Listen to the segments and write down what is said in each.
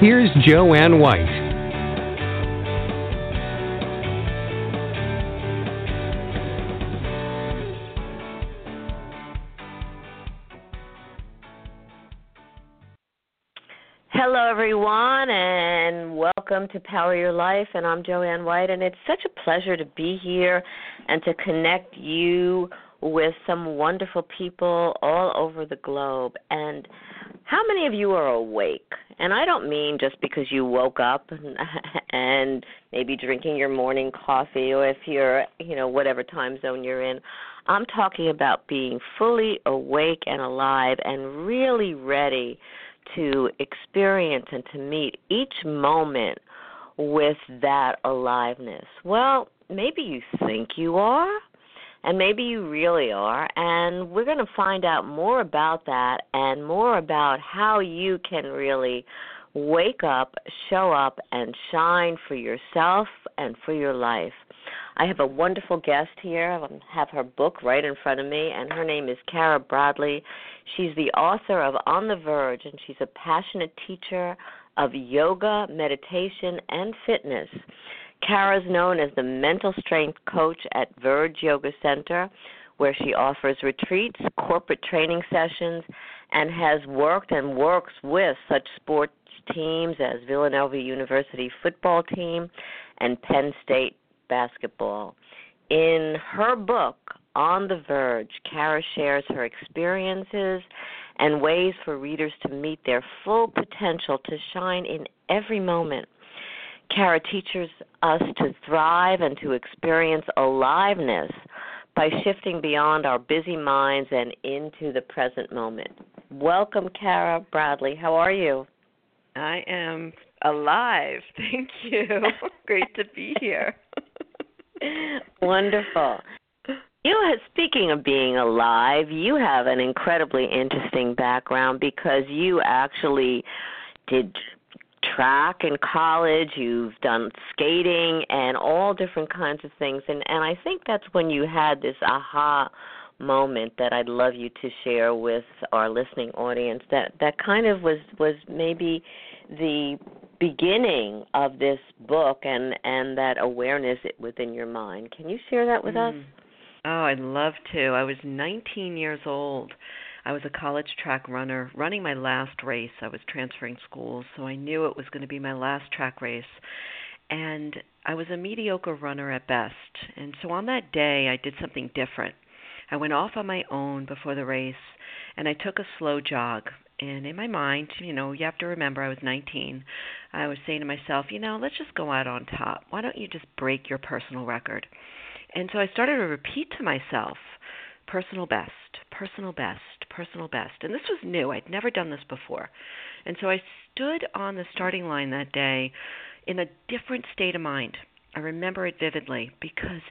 Here's Jo Anne White. Hello, everyone, and welcome to Power Your Life. And I'm Jo Anne White, and it's such a pleasure to be here and to connect you with some wonderful people all over the globe. And how many of you are awake? And I don't mean just because you woke up and, and maybe drinking your morning coffee or if you're, you know, whatever time zone you're in. I'm talking about being fully awake and alive and really ready to experience and to meet each moment with that aliveness. Well, maybe you think you are and maybe you really are. And we're going to find out more about that and more about how you can really wake up, show up, and shine for yourself and for your life. I have a wonderful guest here. I have her book right in front of me, and her name is Cara Bradley. She's the author of On the Verge, and she's a passionate teacher of yoga, meditation, and fitness. Cara is known as the mental strength coach at Verge Yoga Center, where she offers retreats, corporate training sessions, and has worked and works with such sports teams as Villanova University football team and Penn State basketball. In her book, On the Verge, Cara shares her experiences and ways for readers to meet their full potential to shine in every moment. Cara teaches us to thrive and to experience aliveness by shifting beyond our busy minds and into the present moment. Welcome, Cara Bradley. How are you? I am alive. Thank you. Great to be here. Wonderful. You speaking of being alive, you have an incredibly interesting background because you actually did track in college, you've done skating and all different kinds of things and and I think that's when you had this aha moment that I'd love you to share with our listening audience that that kind of was was maybe the beginning of this book and and that awareness within your mind. Can you share that with mm. us? Oh, I'd love to. I was 19 years old I was a college track runner running my last race. I was transferring schools, so I knew it was going to be my last track race. And I was a mediocre runner at best. And so on that day, I did something different. I went off on my own before the race and I took a slow jog. And in my mind, you know, you have to remember I was 19. I was saying to myself, you know, let's just go out on top. Why don't you just break your personal record? And so I started to repeat to myself, personal best, personal best, personal best. And this was new. I'd never done this before. And so I stood on the starting line that day in a different state of mind. I remember it vividly because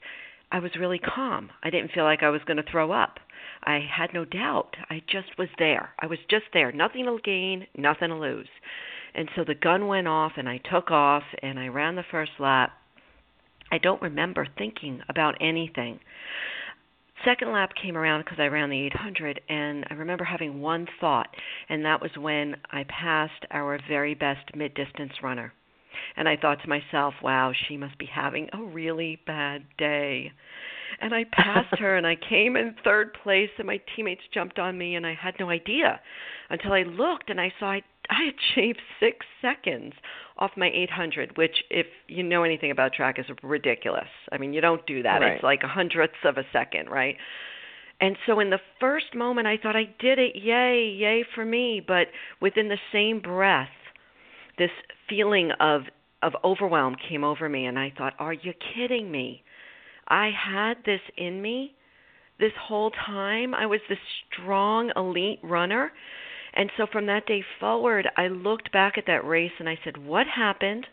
I was really calm. I didn't feel like I was going to throw up. I had no doubt. I just was there. I was just there. Nothing to gain, nothing to lose. And so the gun went off and I took off and I ran the first lap. I don't remember thinking about anything second lap came around because I ran the 800, and I remember having one thought, and that was when I passed our very best mid distance runner. And I thought to myself, wow, she must be having a really bad day. And I passed her and I came in third place and my teammates jumped on me and I had no idea until I looked and I saw I, I achieved six seconds off my 800, which, if you know anything about track, is ridiculous. I mean, you don't do that. Right. It's like a hundredths of a second, right? And so in the first moment, I thought I did it, yay, yay for me. But within the same breath, this feeling of of overwhelm came over me, and I thought, are you kidding me? I had this in me this whole time. I was this strong elite runner And so from that day forward, I looked back at that race and I said, what happened?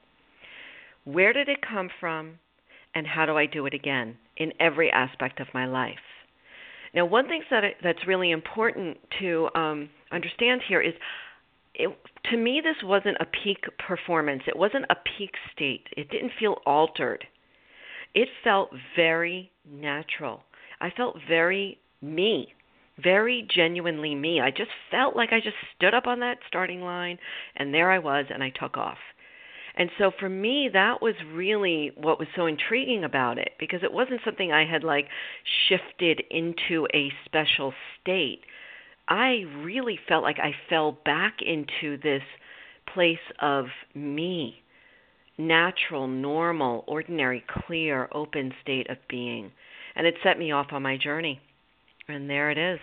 Where did it come from? And how do I do it again in every aspect of my life? Now, one thing that that's really important to um, understand here is, it, to me, this wasn't a peak performance. It wasn't a peak state. It didn't feel altered. It felt very natural. I felt very me very genuinely me. I just felt like I just stood up on that starting line and there I was and I took off. And so for me that was really what was so intriguing about it because it wasn't something I had like shifted into a special state. I really felt like I fell back into this place of me. Natural, normal, ordinary, clear, open state of being. And it set me off on my journey. And there it is.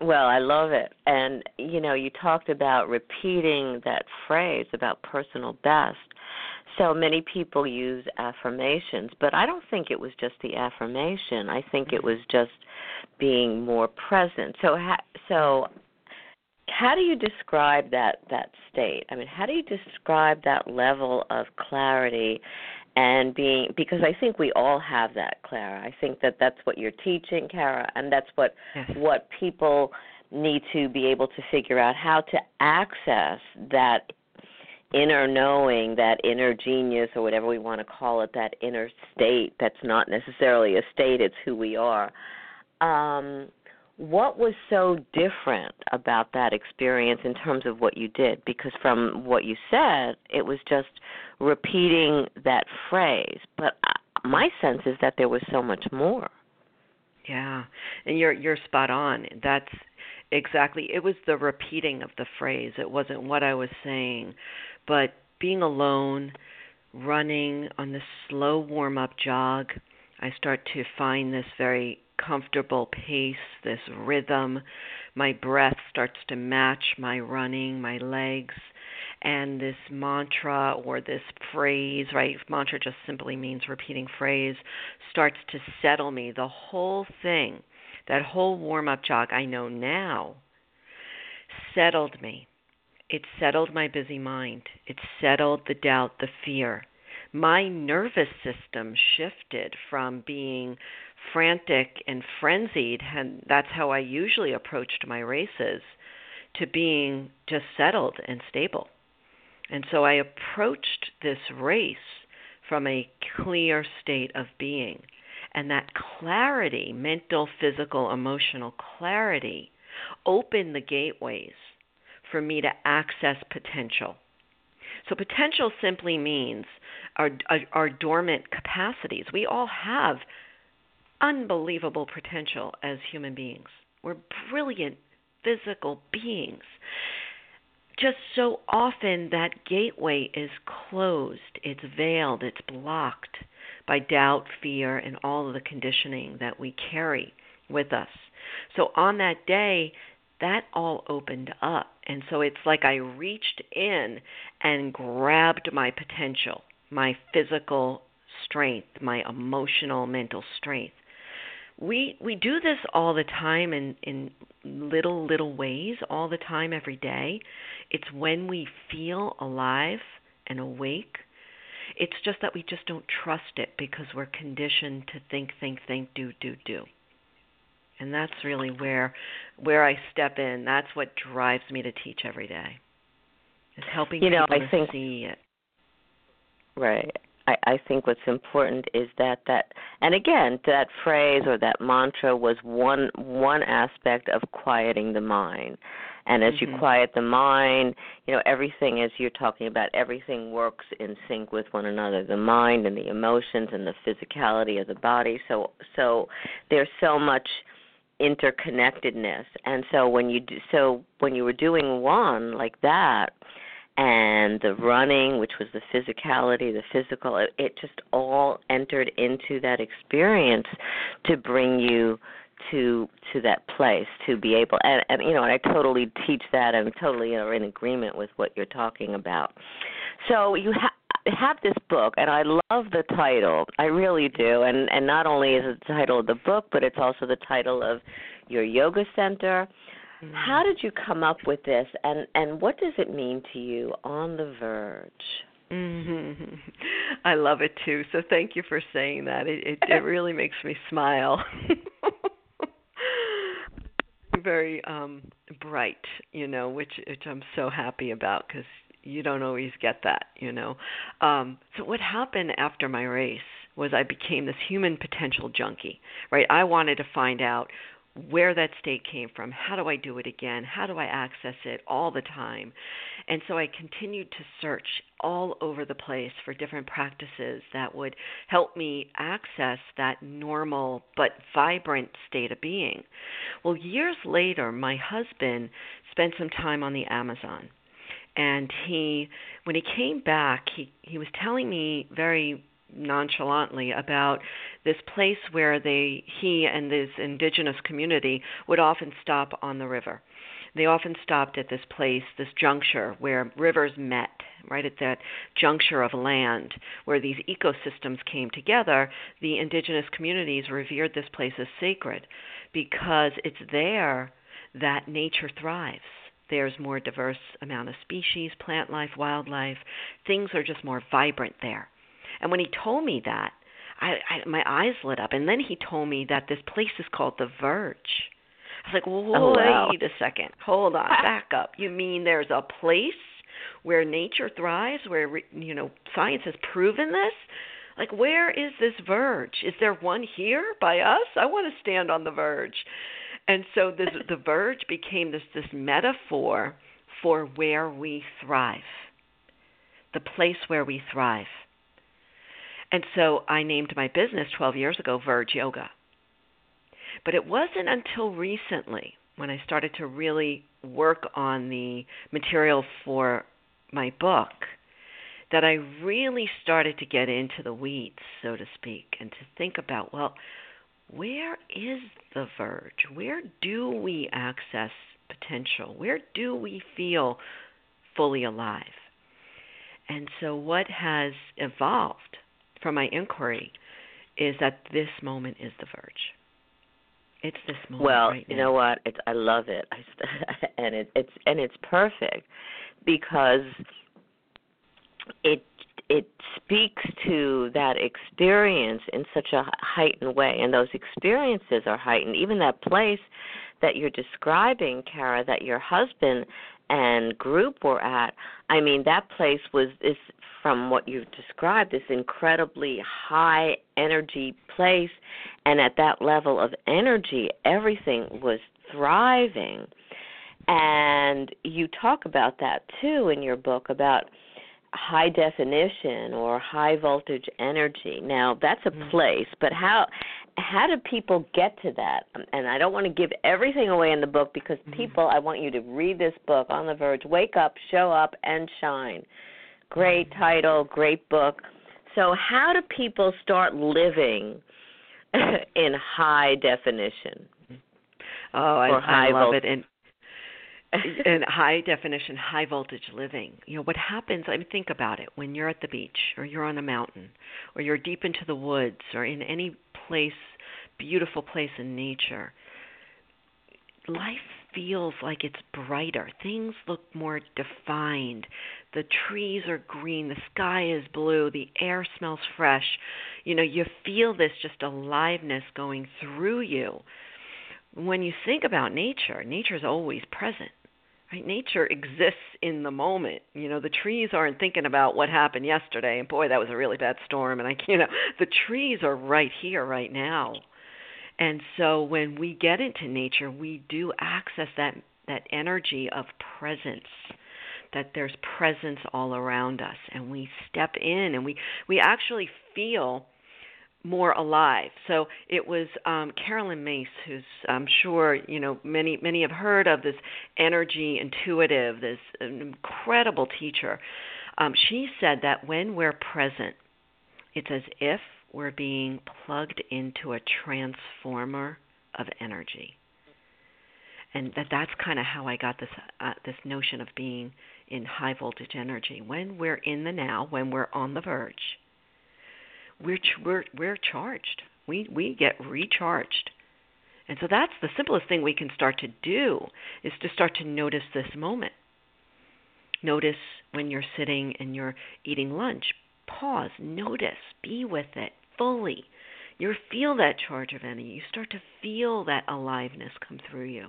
Well, I love it. And, you know, you talked about repeating that phrase about personal best. So many people use affirmations, but I don't think it was just the affirmation. I think it was just being more present. So, ha- so how do you describe that that state? I mean, how do you describe that level of clarity and being because I think we all have that, Clara. I think that that's what you're teaching, Cara, and that's what yes. what people need to be able to figure out how to access that inner knowing, that inner genius, or whatever we want to call it, that inner state that's not necessarily a state, it's who we are. Um, what was so different about that experience in terms of what you did? Because from what you said, it was just repeating that phrase. But uh, my sense is that there was so much more. Yeah, and you're you're spot on. That's exactly. It was the repeating of the phrase. It wasn't what I was saying, but being alone, running on this slow warm up jog. I start to find this very comfortable pace, this rhythm. My breath starts to match my running, my legs. And this mantra or this phrase, right? Mantra just simply means repeating phrase, starts to settle me. The whole thing, that whole warm up jog I know now, settled me. It settled my busy mind. It settled the doubt, the fear. My nervous system shifted from being frantic and frenzied, and that's how I usually approached my races, to being just settled and stable. And so I approached this race from a clear state of being. And that clarity, mental, physical, emotional clarity, opened the gateways for me to access potential. So, potential simply means our, our, our dormant capacities. We all have unbelievable potential as human beings. We're brilliant physical beings. Just so often that gateway is closed, it's veiled, it's blocked by doubt, fear, and all of the conditioning that we carry with us. So on that day, that all opened up. And so it's like I reached in and grabbed my potential, my physical strength, my emotional, mental strength we we do this all the time in in little little ways all the time every day. It's when we feel alive and awake. It's just that we just don't trust it because we're conditioned to think think think do do do. And that's really where where I step in. That's what drives me to teach every day is helping you know, people I think, see it. Right I, I think what's important is that that and again that phrase or that mantra was one one aspect of quieting the mind. And as mm-hmm. you quiet the mind you know everything as you're talking about everything works in sync with one another the mind and the emotions and the physicality of the body. So so there's so much interconnectedness. And so when you do so when you were doing one like that and the running, which was the physicality, the physical, it, it just all entered into that experience to bring you to to that place to be able and, and you know and I totally teach that and totally are in agreement with what you're talking about. So you have have this book and I love the title. I really do. And and not only is it the title of the book, but it's also the title of your yoga center Mm-hmm. How did you come up with this, and and what does it mean to you on the verge? Mm-hmm. I love it too. So thank you for saying that. It it, it really makes me smile. Very um bright, you know, which which I'm so happy about because you don't always get that, you know. Um so what happened after my race was I became this human potential junkie, right? I wanted to find out where that state came from. How do I do it again? How do I access it all the time? And so I continued to search all over the place for different practices that would help me access that normal but vibrant state of being. Well, years later, my husband spent some time on the Amazon. And he when he came back, he he was telling me very nonchalantly about this place where they he and this indigenous community would often stop on the river. They often stopped at this place, this juncture where rivers met, right at that juncture of land where these ecosystems came together. The indigenous communities revered this place as sacred because it's there that nature thrives there's more diverse amount of species, plant life, wildlife. Things are just more vibrant there. And when he told me that, I, I my eyes lit up. And then he told me that this place is called the Verge. I was like, well, oh, wow. wait a second, hold on, back up. You mean there's a place where nature thrives, where you know science has proven this? Like, where is this verge? Is there one here by us? I want to stand on the verge. And so this the verge became this this metaphor for where we thrive. The place where we thrive. And so I named my business 12 years ago Verge Yoga. But it wasn't until recently when I started to really work on the material for my book that I really started to get into the weeds, so to speak, and to think about, well, where is the verge? Where do we access potential? Where do we feel fully alive? And so, what has evolved from my inquiry is that this moment is the verge. It's this moment. Well, right you know what? It's I love it. I and it, it's and it's perfect because it it speaks to that experience in such a heightened way and those experiences are heightened even that place that you're describing Cara that your husband and group were at i mean that place was is from what you've described, this incredibly high energy place. And at that level of energy, everything was thriving. And you talk about that too in your book about high definition or high voltage energy. Now, that's a mm-hmm. place, but how how do people get to that? Um, and I don't want to give everything away in the book because mm-hmm. people, I want you to read this book on the verge, wake up, show up and shine. Great title, great book. So, how do people start living in high definition? Oh, I, I love it. And in high definition, high voltage living. You know what happens? I mean, think about it. When you're at the beach, or you're on a mountain, or you're deep into the woods, or in any place, beautiful place in nature, life feels like it's brighter. Things look more defined. The trees are green, the sky is blue, the air smells fresh. You know, you feel this just aliveness going through you. When you think about nature, nature is always present. Right? Nature exists in the moment. You know, the trees aren't thinking about what happened yesterday and boy, that was a really bad storm and I you know, the trees are right here right now. And so when we get into nature, we do access that that energy of presence that there's presence all around us and we step in and we we actually feel more alive. So it was um, Caroline Myss, who's I'm sure you know many many have heard of this energy intuitive, this incredible teacher. Um, she said that when we're present, it's as if we're being plugged into a transformer of energy and that that's kind of how I got this uh, this notion of being in high voltage energy. When we're in the now, when we're on the verge, we're ch- we're we're charged. We we get recharged, And so that's the simplest thing we can start to do is to start to notice this moment. Notice when you're sitting and you're eating lunch. Pause, notice, be with it fully. You feel that charge of energy. You start to feel that aliveness come through you.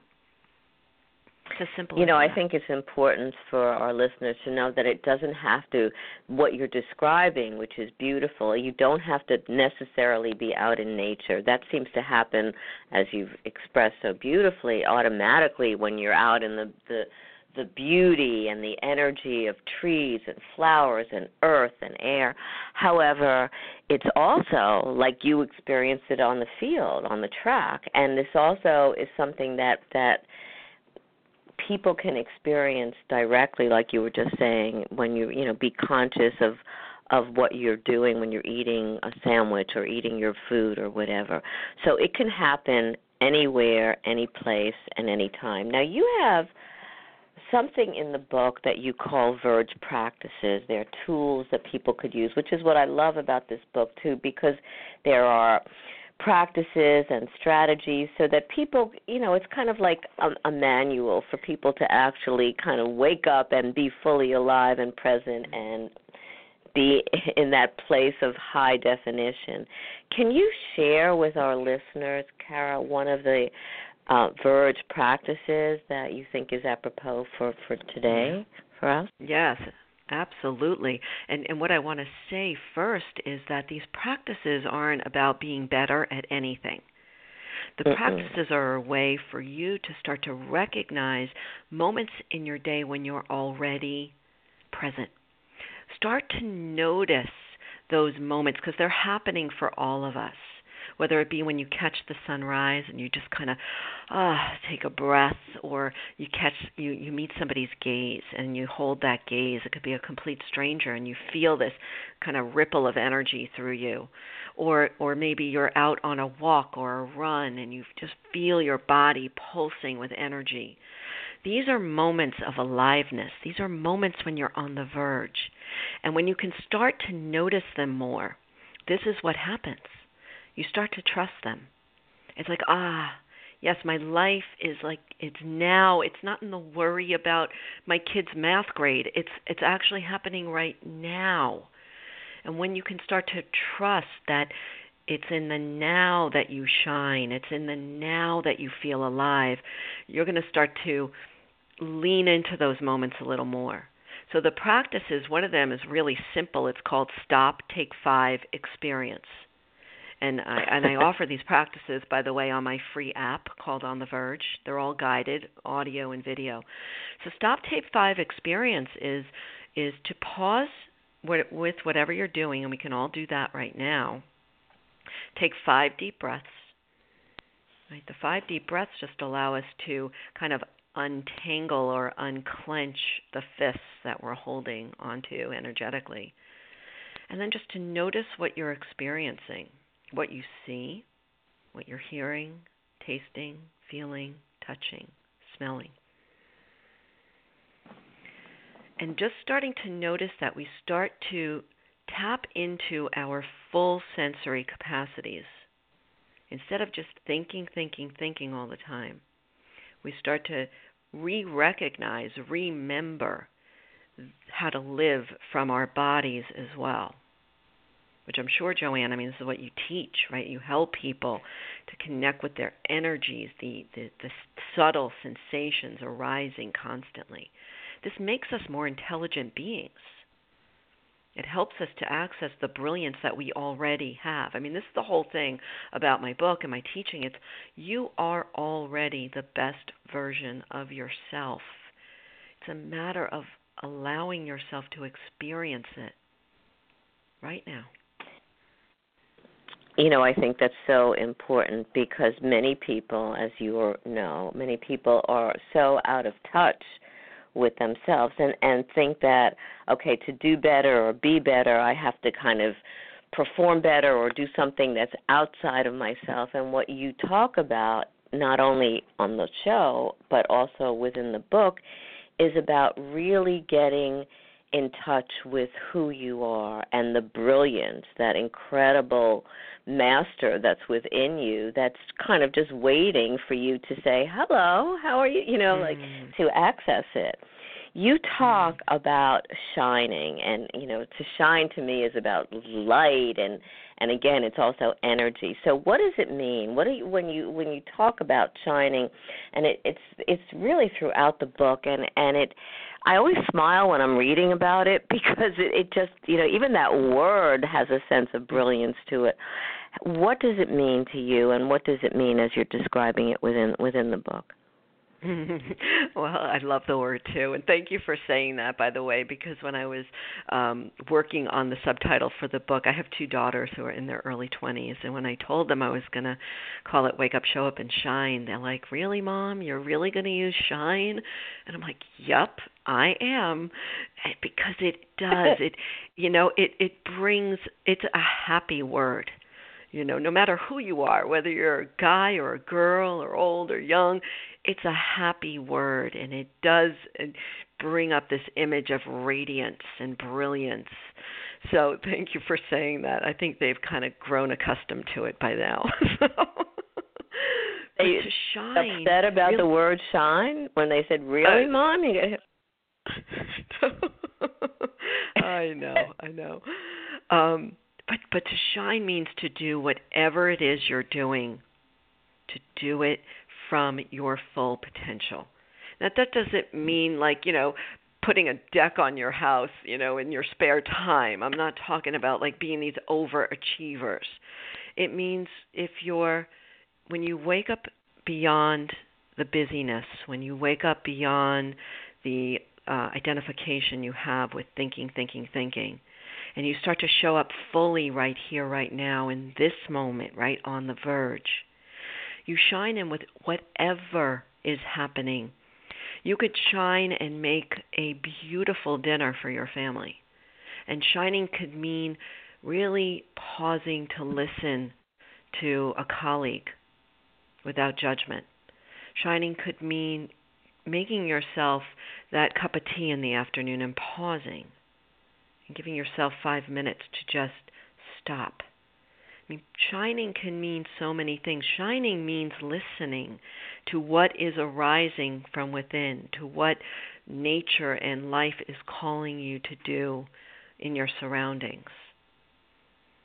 It's as simple you know, I think it's important for our listeners to know that it doesn't have to what you're describing, which is beautiful. You don't have to necessarily be out in nature. That seems to happen, as you've expressed so beautifully, automatically when you're out in the the the beauty and the energy of trees and flowers and earth and air. However, it's also like you experienced it on the field, on the track, and this also is something that that people can experience directly like you were just saying when you you know be conscious of of what you're doing when you're eating a sandwich or eating your food or whatever so it can happen anywhere any place and any time now you have something in the book that you call verge practices they're tools that people could use which is what i love about this book too because there are practices and strategies so that people, you know, it's kind of like a, a manual for people to actually kind of wake up and be fully alive and present and be in that place of high definition. Can you share with our listeners, Cara, one of the uh, Verge practices that you think is apropos for, for today for us? Yes, Absolutely. And and what I want to say first is that these practices aren't about being better at anything. The practices are a way for you to start to recognize moments in your day when you're already present. Start to notice those moments because they're happening for all of us whether it be when you catch the sunrise and you just kind of ah take a breath or you catch you you meet somebody's gaze and you hold that gaze it could be a complete stranger and you feel this kind of ripple of energy through you or or maybe you're out on a walk or a run and you just feel your body pulsing with energy these are moments of aliveness. These are moments when you're on the verge. And when you can start to notice them more, this is what happens you start to trust them. It's like, ah, yes, my life is like it's now. It's not in the worry about my kid's math grade. It's it's actually happening right now. And when you can start to trust that it's in the now that you shine, it's in the now that you feel alive, you're going to start to lean into those moments a little more. So the practices, one of them is really simple. It's called Stop, Take Five, Experience and I and I offer these practices by the way on my free app called On the Verge. They're all guided, audio and video. So Stop Take 5 experience is is to pause with whatever you're doing and we can all do that right now. Take 5 deep breaths. Right? The 5 deep breaths just allow us to kind of untangle or unclench the fists that we're holding onto energetically. And then just to notice what you're experiencing what you see, what you're hearing, tasting, feeling, touching, smelling. And just starting to notice that we start to tap into our full sensory capacities. Instead of just thinking, thinking, thinking all the time, we start to re recognize, remember how to live from our bodies as well which I'm sure, Jo Anne, I mean, this is what you teach, right? You help people to connect with their energies, the, the, the subtle sensations arising constantly. This makes us more intelligent beings. It helps us to access the brilliance that we already have. I mean, this is the whole thing about my book and my teaching. It's you are already the best version of yourself. It's a matter of allowing yourself to experience it right now you know, I think that's so important because many people, as you know, many people are so out of touch with themselves and and think that okay, to do better or be better, I have to kind of perform better or do something that's outside of myself. And what you talk about, not only on the show but also within the book, is about really getting in touch with who you are and the brilliance, that incredible master that's within you that's kind of just waiting for you to say, hello, how are you? You know, mm. like to access it. You talk mm. about shining, and you know, to shine to me is about light, and and again, it's also energy. So, what does it mean? What do you when you when you talk about shining, and it, it's it's really throughout the book, and and it. I always smile when I'm reading about it because it, it just, you know, even that word has a sense of brilliance to it. What does it mean to you, and what does it mean as you're describing it within within the book? well, I love the word too, and thank you for saying that. By the way, because when I was um, working on the subtitle for the book, I have two daughters who are in their early twenties, and when I told them I was going to call it "Wake Up, Show Up, and Shine," they're like, "Really, Mom? You're really going to use shine?" And I'm like, "Yep, I am," because it does. it, you know, it it brings. It's a happy word you know no matter who you are whether you're a guy or a girl or old or young it's a happy word and it does uh, bring up this image of radiance and brilliance. So thank you for saying that. I think they've kind of grown accustomed to it by now. Are you shine, upset about really, the word shine when they said really uh, mom you I know, I know. Um, but but to shine means to do whatever it is you're doing, to do it from your full potential. Now that doesn't mean like, you know, putting a deck on your house, you know, in your spare time. I'm not talking about like being these overachievers. It means if you're when you wake up beyond the busyness, when you wake up beyond the uh, identification you have with thinking, thinking, thinking, and you start to show up fully right here, right now, in this moment, right on the verge. You shine in with whatever is happening. You could shine and make a beautiful dinner for your family. And shining could mean really pausing to listen to a colleague without judgment. Shining could mean making yourself that cup of tea in the afternoon and pausing and giving yourself five minutes to just stop. Mean, shining can mean so many things. Shining means listening to what is arising from within, to what nature and life is calling you to do in your surroundings.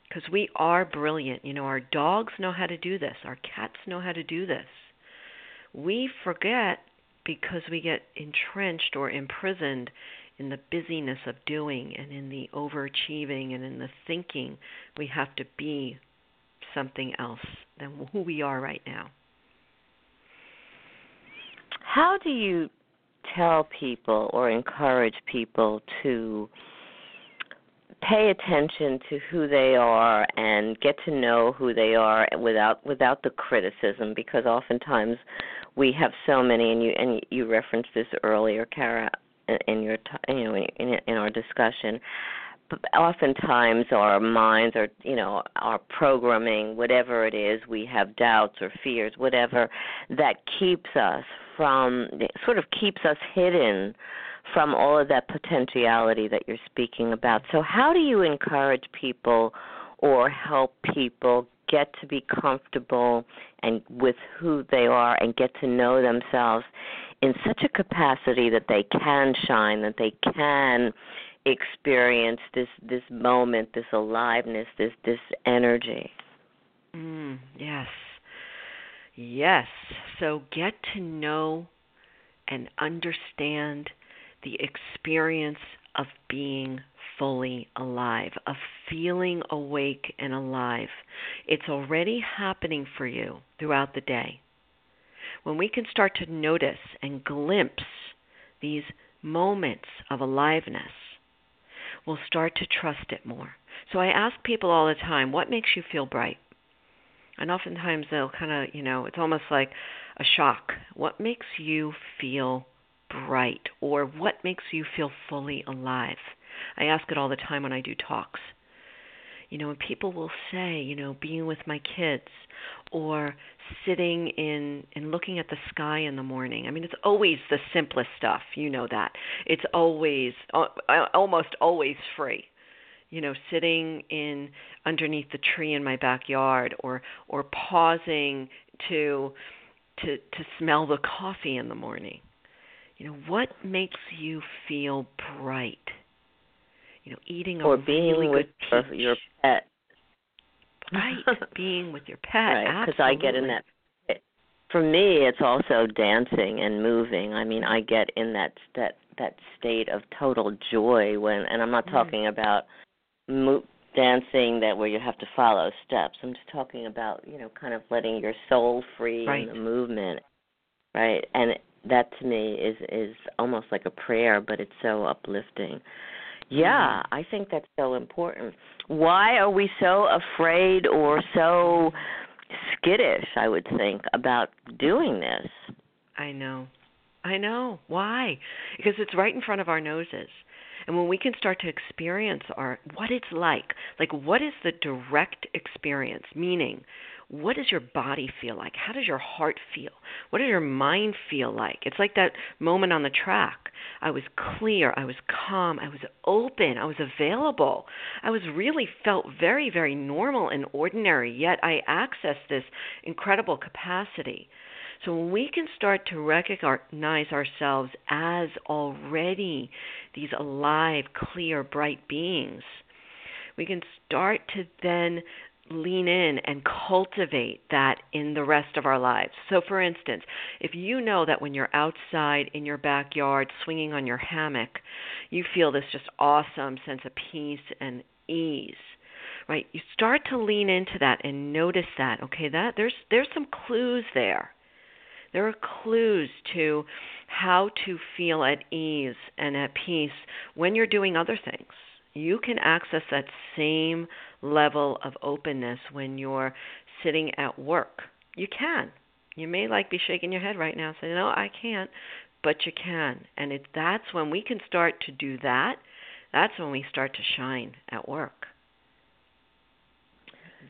Because we are brilliant. You know, our dogs know how to do this, our cats know how to do this. We forget because we get entrenched or imprisoned in the busyness of doing and in the overachieving and in the thinking we have to be something else than who we are right now. How do you tell people or encourage people to pay attention to who they are and get to know who they are without without the criticism because oftentimes we have so many and you and you referenced this earlier Cara in your you know in in our discussion oftentimes our minds are you know our programming whatever it is we have doubts or fears whatever that keeps us from sort of keeps us hidden from all of that potentiality that you're speaking about. So how do you encourage people or help people get to be comfortable and with who they are and get to know themselves in such a capacity that they can shine, that they can experience this this moment, this aliveness, this this energy. Mm, yes. Yes. So get to know and understand the experience of being fully alive, of feeling awake and alive. It's already happening for you throughout the day when we can start to notice and glimpse these moments of aliveness, we'll start to trust it more. So I ask people all the time, what makes you feel bright? And oftentimes they'll kind of, you know, it's almost like a shock. What makes you feel bright? Or what makes you feel fully alive? I ask it all the time when I do talks. You know, and people will say, you know, being with my kids or sitting in and looking at the sky in the morning. I mean, it's always the simplest stuff. You know that. It's always uh, almost always free. You know, sitting in underneath the tree in my backyard or or pausing to to to smell the coffee in the morning. You know, what makes you feel bright? You know, eating or a being really with good your, your pet. Right, being with your pet. Right, because I get in that. For me, it's also dancing and moving. I mean, I get in that that that state of total joy when, and I'm not Mm. talking about mo- dancing that where you have to follow steps. I'm just talking about you know, kind of letting your soul free Right. in the movement, right? And that to me is is almost like a prayer, but it's so uplifting. Yeah, Mm-hmm. I think that's so important. Why are we so afraid or so skittish, I would think, about doing this? I know. I know. Why? Because it's right in front of our noses. And when we can start to experience our what it's like, like what is the direct experience? Meaning, what does your body feel like? How does your heart feel? What does your mind feel like? It's like that moment on the track. I was clear, I was calm, I was open, I was available. I was really felt very, very normal and ordinary, yet I accessed this incredible capacity. So when we can start to recognize ourselves as already these alive, clear, bright beings, we can start to then lean in and cultivate that in the rest of our lives. So, for instance, if you know that when you're outside in your backyard swinging on your hammock, you feel this just awesome sense of peace and ease. Right? You start to lean into that and notice that. Okay, that there's there's some clues there. There are clues to how to feel at ease and at peace when you're doing other things. You can access that same level of openness when you're sitting at work. You can. You may like be shaking your head right now saying, "No, I can't." But you can. And it that's when we can start to do that. That's when we start to shine at work.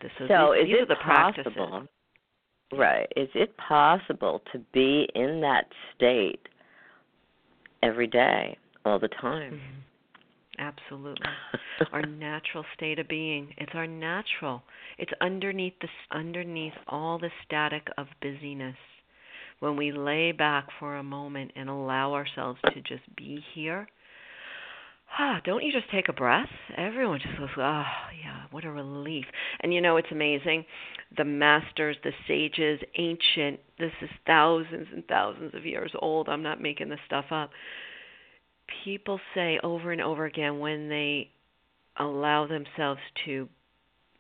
This is, so these, is these it the practices. possible? Right. Is it possible to be in that state every day, all the time? Mhm. Absolutely. our natural state of being. It's our natural. It's underneath the underneath all the static of busyness. When we lay back for a moment and allow ourselves to just be here, ah, don't you just take a breath? Everyone just goes, ah, yeah, what a relief. And you know, it's amazing. The masters, the sages, ancient, this is thousands and thousands of years old. I'm not making this stuff up. People say over and over again when they allow themselves to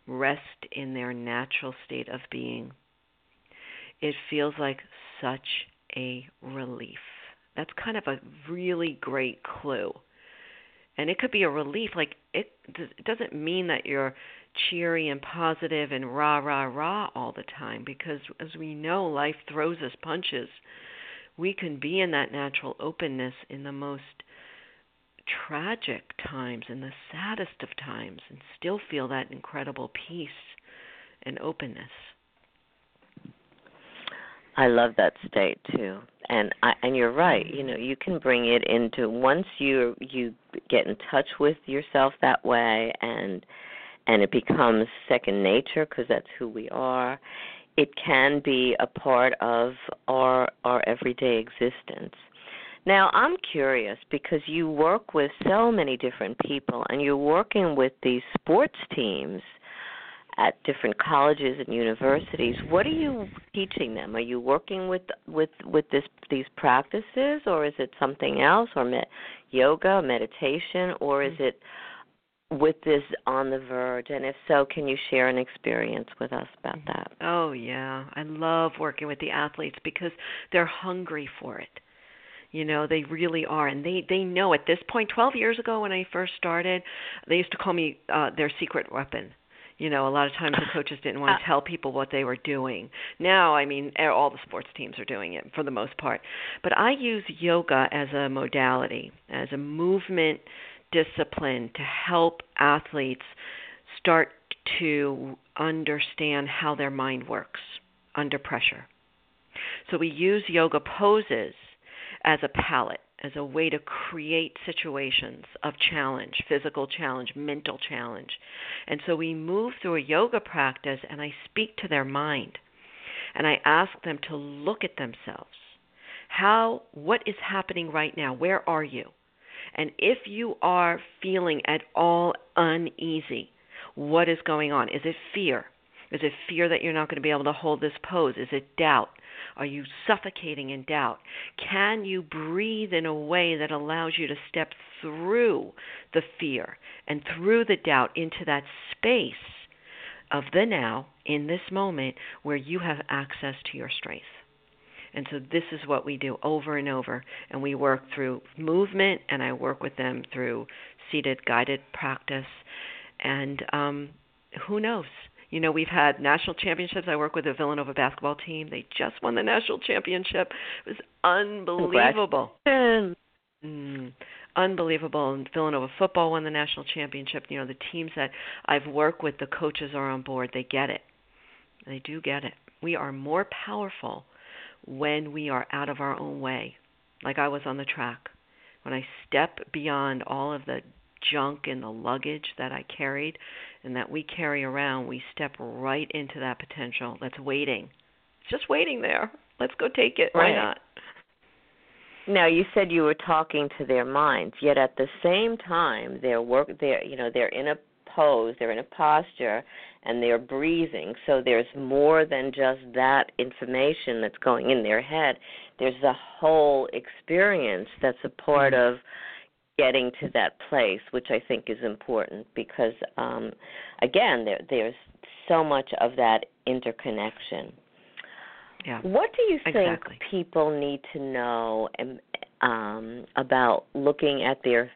rest in their natural state of being, it feels like such a relief. That's kind of a really great clue. And it could be a relief. Like it, it doesn't mean that you're cheery and positive and rah rah rah all the time, because as we know, life throws us punches. We can be in that natural openness in the most tragic times, and the saddest of times, and still feel that incredible peace and openness. I love that state too. And I and you're right, you know, you can bring it into once you you get in touch with yourself that way and and it becomes second nature because that's who we are. It can be a part of our our everyday existence. Now, I'm curious because you work with so many different people and you're working with these sports teams at different colleges and universities. What are you teaching them? Are you working with with with this these practices, or is it something else, or me, yoga, meditation, or is mm-hmm. it with this on the verge? And if so, can you share an experience with us about mm-hmm. that? Oh yeah, I love working with the athletes because they're hungry for it. You know, they really are, and they they know at this point. Twelve years ago, when I first started, they used to call me uh, their secret weapon you know a lot of times the coaches didn't want to tell people what they were doing now i mean all the sports teams are doing it for the most part but i use yoga as a modality as a movement discipline to help athletes start to understand how their mind works under pressure. So we use yoga poses as a palette, as a way to create situations of challenge, physical challenge, mental challenge. And so we move through a yoga practice and I speak to their mind and I ask them to look at themselves. How what is happening right now? Where are you? And if you are feeling at all uneasy, what is going on? Is it fear? Is it fear that you're not going to be able to hold this pose? Is it doubt? Are you suffocating in doubt? Can you breathe in a way that allows you to step through the fear and through the doubt into that space of the now in this moment where you have access to your strength? And so this is what we do over and over. And we work through movement, and I work with them through seated guided practice. And um, who knows? You know, we've had national championships. I work with the Villanova basketball team. They just won the national championship. It was unbelievable. Mm, unbelievable. And Villanova football won the national championship. You know, the teams that I've worked with, the coaches are on board. They get it. They do get it. We are more powerful when we are out of our own way, like I was on the track. When I step beyond all of the junk and the luggage that I carried and that we carry around, we step right into that potential that's waiting. It's just waiting there. Let's go take it. Right. Why not? Now you said you were talking to their minds, yet at the same time they're work they're you know, they're in a pose, they're in a posture and they're breathing. So there's more than just that information that's going in their head. There's a whole experience that's a part mm-hmm. of getting to that place, which I think is important because, um, again, there, there's so much of that interconnection. Yeah. What do you think exactly. people need to know um, about looking at their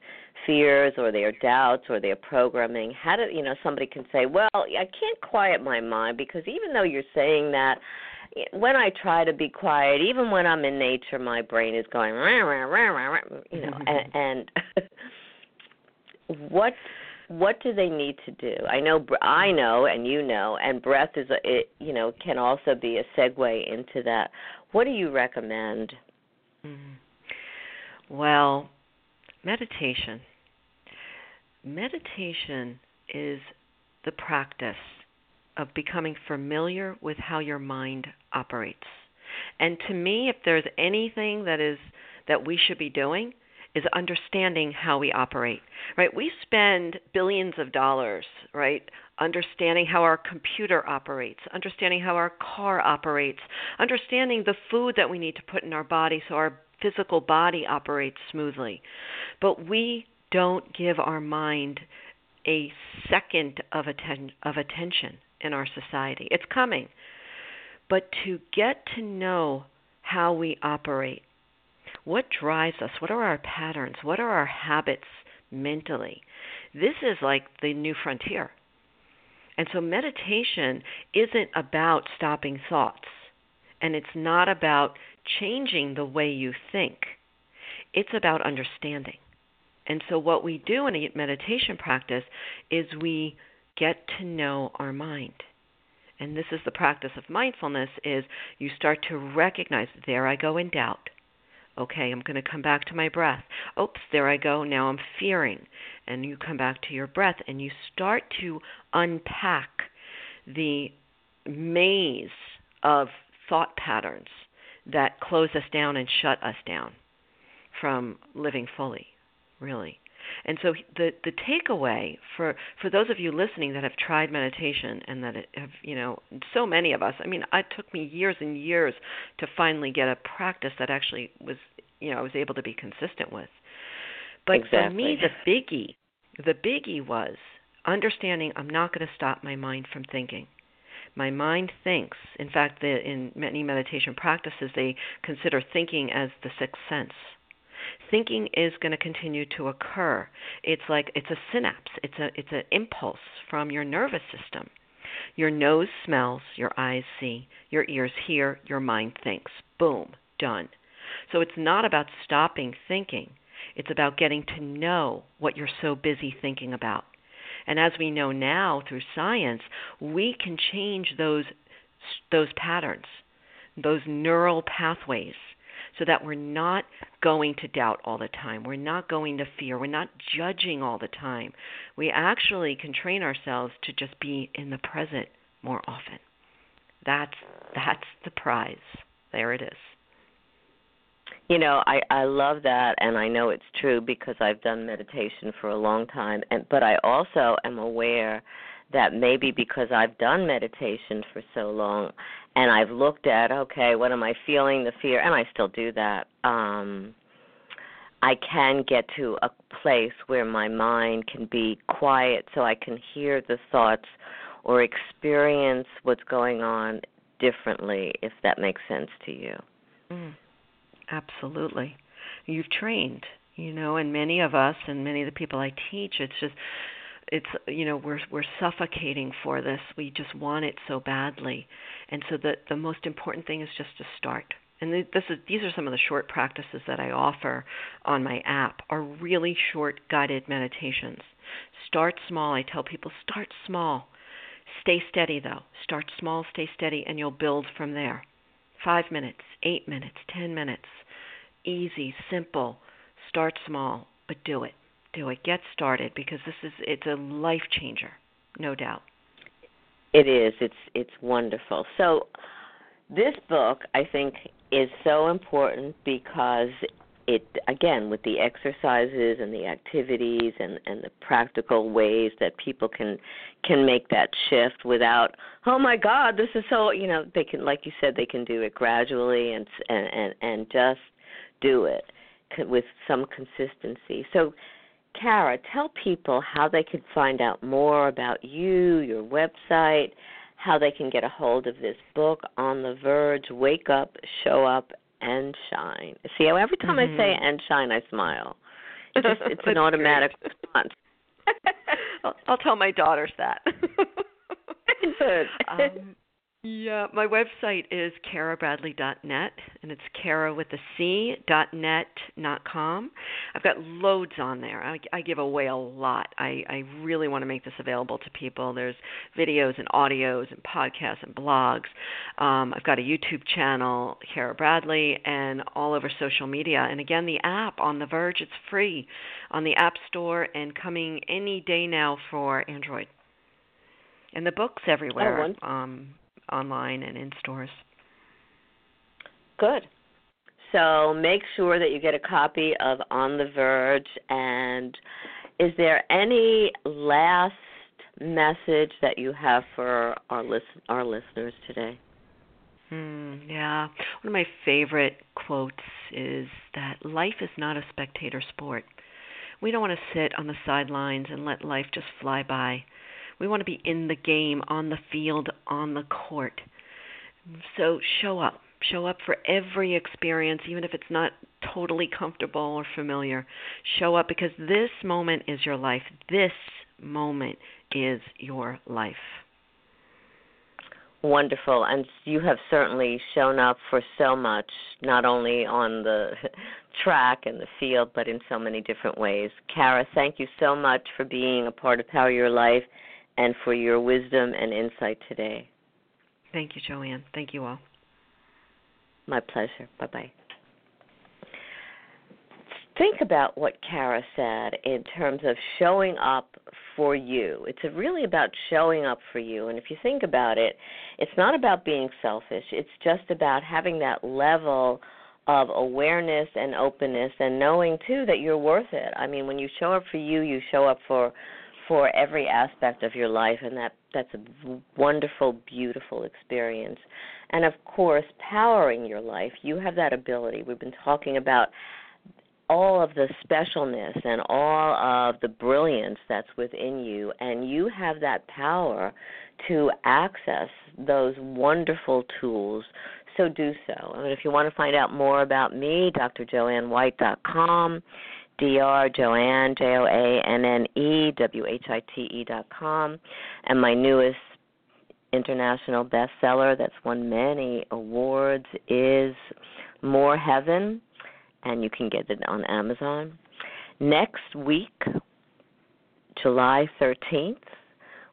fears or their doubts or their programming? How do you know somebody can say, "Well, I can't quiet my mind because even though you're saying that, when I try to be quiet, even when I'm in nature, my brain is going, rah, rah, rah, rah, rah, you know, and, and what what do they need to do? I know I know and you know and breath is a it, you know can also be a segue into that. What do you recommend? Mm-hmm. Well, meditation. Meditation is the practice of becoming familiar with how your mind operates. And to me, if there's anything that is that we should be doing, is understanding how we operate. Right? We spend billions of dollars, right, understanding how our computer operates, understanding how our car operates, understanding the food that we need to put in our body so our physical body operates smoothly. But we don't give our mind a second of atten- of attention in our society. It's coming. But to get to know how we operate, what drives us, what are our patterns, what are our habits mentally, this is like the new frontier. And so meditation isn't about stopping thoughts, and it's not about changing the way you think. It's about understanding. And so what we do in a meditation practice is we get to know our mind. And this is the practice of mindfulness is you start to recognize there I go in doubt. Okay, I'm going to come back to my breath. Oops, there I go. Now I'm fearing. And you come back to your breath and you start to unpack the maze of thought patterns that close us down and shut us down from living fully, really. And so the the takeaway for for those of you listening that have tried meditation and that have you know so many of us. I mean, it took me years and years to finally get a practice that actually was you know I was able to be consistent with. But exactly. for me, the biggie the biggie was understanding I'm not going to stop my mind from thinking. My mind thinks. In fact, the, in many meditation practices, they consider thinking as the sixth sense thinking is going to continue to occur. It's like it's a synapse. It's a it's an impulse from your nervous system. Your nose smells, your eyes see, your ears hear, your mind thinks. Boom, done. So it's not about stopping thinking. It's about getting to know what you're so busy thinking about. And as we know now through science, we can change those those patterns, those neural pathways so that we're not going to doubt all the time. We're not going to fear. We're not judging all the time. We actually can train ourselves to just be in the present more often. That's that's the prize. There it is. You know, I I love that and I know it's true because I've done meditation for a long time and but I also am aware that maybe because I've done meditation for so long and I've looked at okay, what am I feeling the fear and I still do that. Um I can get to a place where my mind can be quiet so I can hear the thoughts or experience what's going on differently if that makes sense to you. Mm, absolutely. You've trained, you know, and many of us and many of the people I teach it's just it's you know we're we're suffocating for this. We just want it so badly. And so the the most important thing is just to start. And this is these are some of the short practices that I offer on my app are really short guided meditations. Start small. I tell people start small. Stay steady though. Start small stay steady and you'll build from there. 5 minutes 8 minutes 10 minutes. Easy simple. Start small but do it do it. Get started because this is it's a life changer, no doubt. It is. It's it's wonderful. So this book I think is so important because it again with the exercises and the activities and and the practical ways that people can can make that shift without oh my god this is so you know they can like you said they can do it gradually and and and, and just do it with some consistency so Cara, tell people how they can find out more about you, your website, how they can get a hold of this book, On the Verge, Wake Up, Show Up, and Shine. See how every time mm-hmm. I say mm-hmm. and shine, I smile. It's, just, it's an automatic response. I'll, I'll tell my daughters that. Good. Um, yeah, my website is carabradley.net, and it's Cara with a C dot net not com. I've got loads on there. I, I give away a lot. I, I really want to make this available to people. There's videos and audios and podcasts and blogs. Um, I've got a YouTube channel, Cara Bradley, and all over social media. And again, the app on The Verge, it's free on the App Store and coming any day now for Android. And the book's everywhere. Oh, um, online and in stores. Good. So make sure that you get a copy of On the Verge. And is there any last message that you have for our listen our listeners today? Hmm, yeah. One of my favorite quotes is that life is not a spectator sport. We don't want to sit on the sidelines and let life just fly by. We want to be in the game, on the field, on the court. So show up. Show up for every experience, even if it's not totally comfortable or familiar. Show up because this moment is your life. This moment is your life. Wonderful. And you have certainly shown up for so much, not only on the track and the field, but in so many different ways. Cara, thank you so much for being a part of Power Your Life and for your wisdom and insight today. Thank you, Jo Anne. Thank you all. My pleasure. Bye bye. Think about what Cara said in terms of showing up for you. It's really about showing up for you. And if you think about it, it's not about being selfish, it's just about having that level of awareness and openness and knowing too that you're worth it. I mean, when you show up for you, you show up for for every aspect of your life and that that's a wonderful beautiful experience and of course powering your life you have that ability we've been talking about all of the specialness and all of the brilliance that's within you and you have that power to access those wonderful tools so do so. I mean, if you want to find out more about me, drjoannewhite.com Dr. Jo Anne, J O A N N E W H I T E dot com, and my newest international bestseller that's won many awards is More Heaven, and you can get it on Amazon. Next week, July 13th.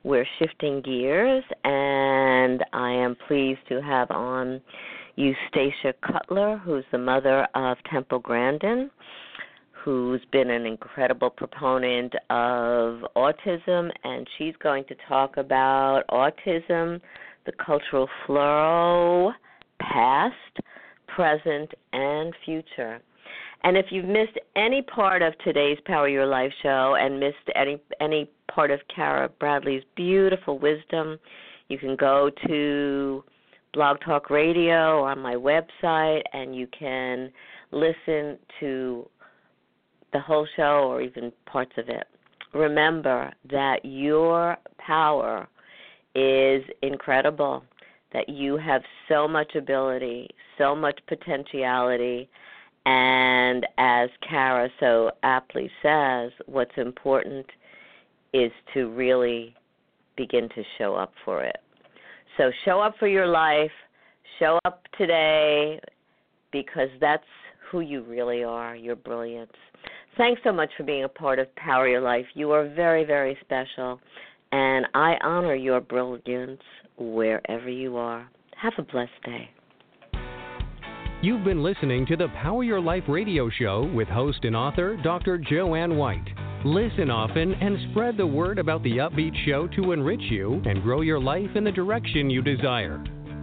We're shifting gears, and I am pleased to have on Eustacia Cutler, who's the mother of Temple Grandin, who's been an incredible proponent of autism, and she's going to talk about autism, the cultural flow, past, present, and future. And if you've missed any part of today's Power Your Life show and missed any any part of Cara Bradley's beautiful wisdom, you can go to Blog Talk Radio on my website and you can listen to the whole show or even parts of it. Remember that your power is incredible, that you have so much ability, so much potentiality, and as Cara so aptly says, what's important is to really begin to show up for it. So show up for your life, show up today because that's who you really are, your brilliance. Thanks so much for being a part of Power Your Life. You are very, very special, and I honor your brilliance wherever you are. Have a blessed day. You've been listening to the Power Your Life radio show with host and author Dr. Jo Anne White. Listen often and spread the word about the upbeat show to enrich you and grow your life in the direction you desire.